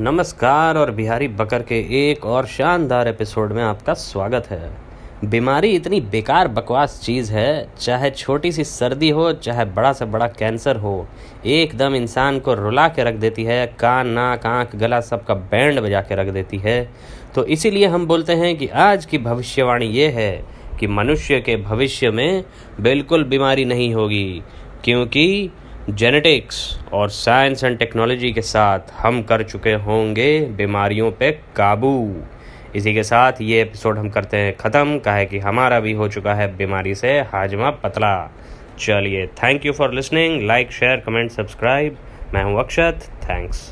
नमस्कार और बिहारी बकर के एक और शानदार एपिसोड में आपका स्वागत है। बीमारी इतनी बेकार बकवास चीज़ है, चाहे छोटी सी सर्दी हो, चाहे बड़ा से बड़ा कैंसर हो, एकदम इंसान को रुला के रख देती है, कान, नाक, आँख, गला सबका बैंड बजा के रख देती है। तो इसीलिए हम बोलते हैं कि आज की भविष्यवाणी ये है कि मनुष्य के भविष्य में बिल्कुल बीमारी नहीं होगी, क्योंकि जेनेटिक्स और साइंस एंड टेक्नोलॉजी के साथ हम कर चुके होंगे बीमारियों पे काबू। इसी के साथ ये एपिसोड हम करते हैं ख़त्म। कहे कि हमारा भी हो चुका है बीमारी से हाजमा पतला। चलिए thank you for listening like share comment subscribe मैं हूँ अक्षत। थैंक्स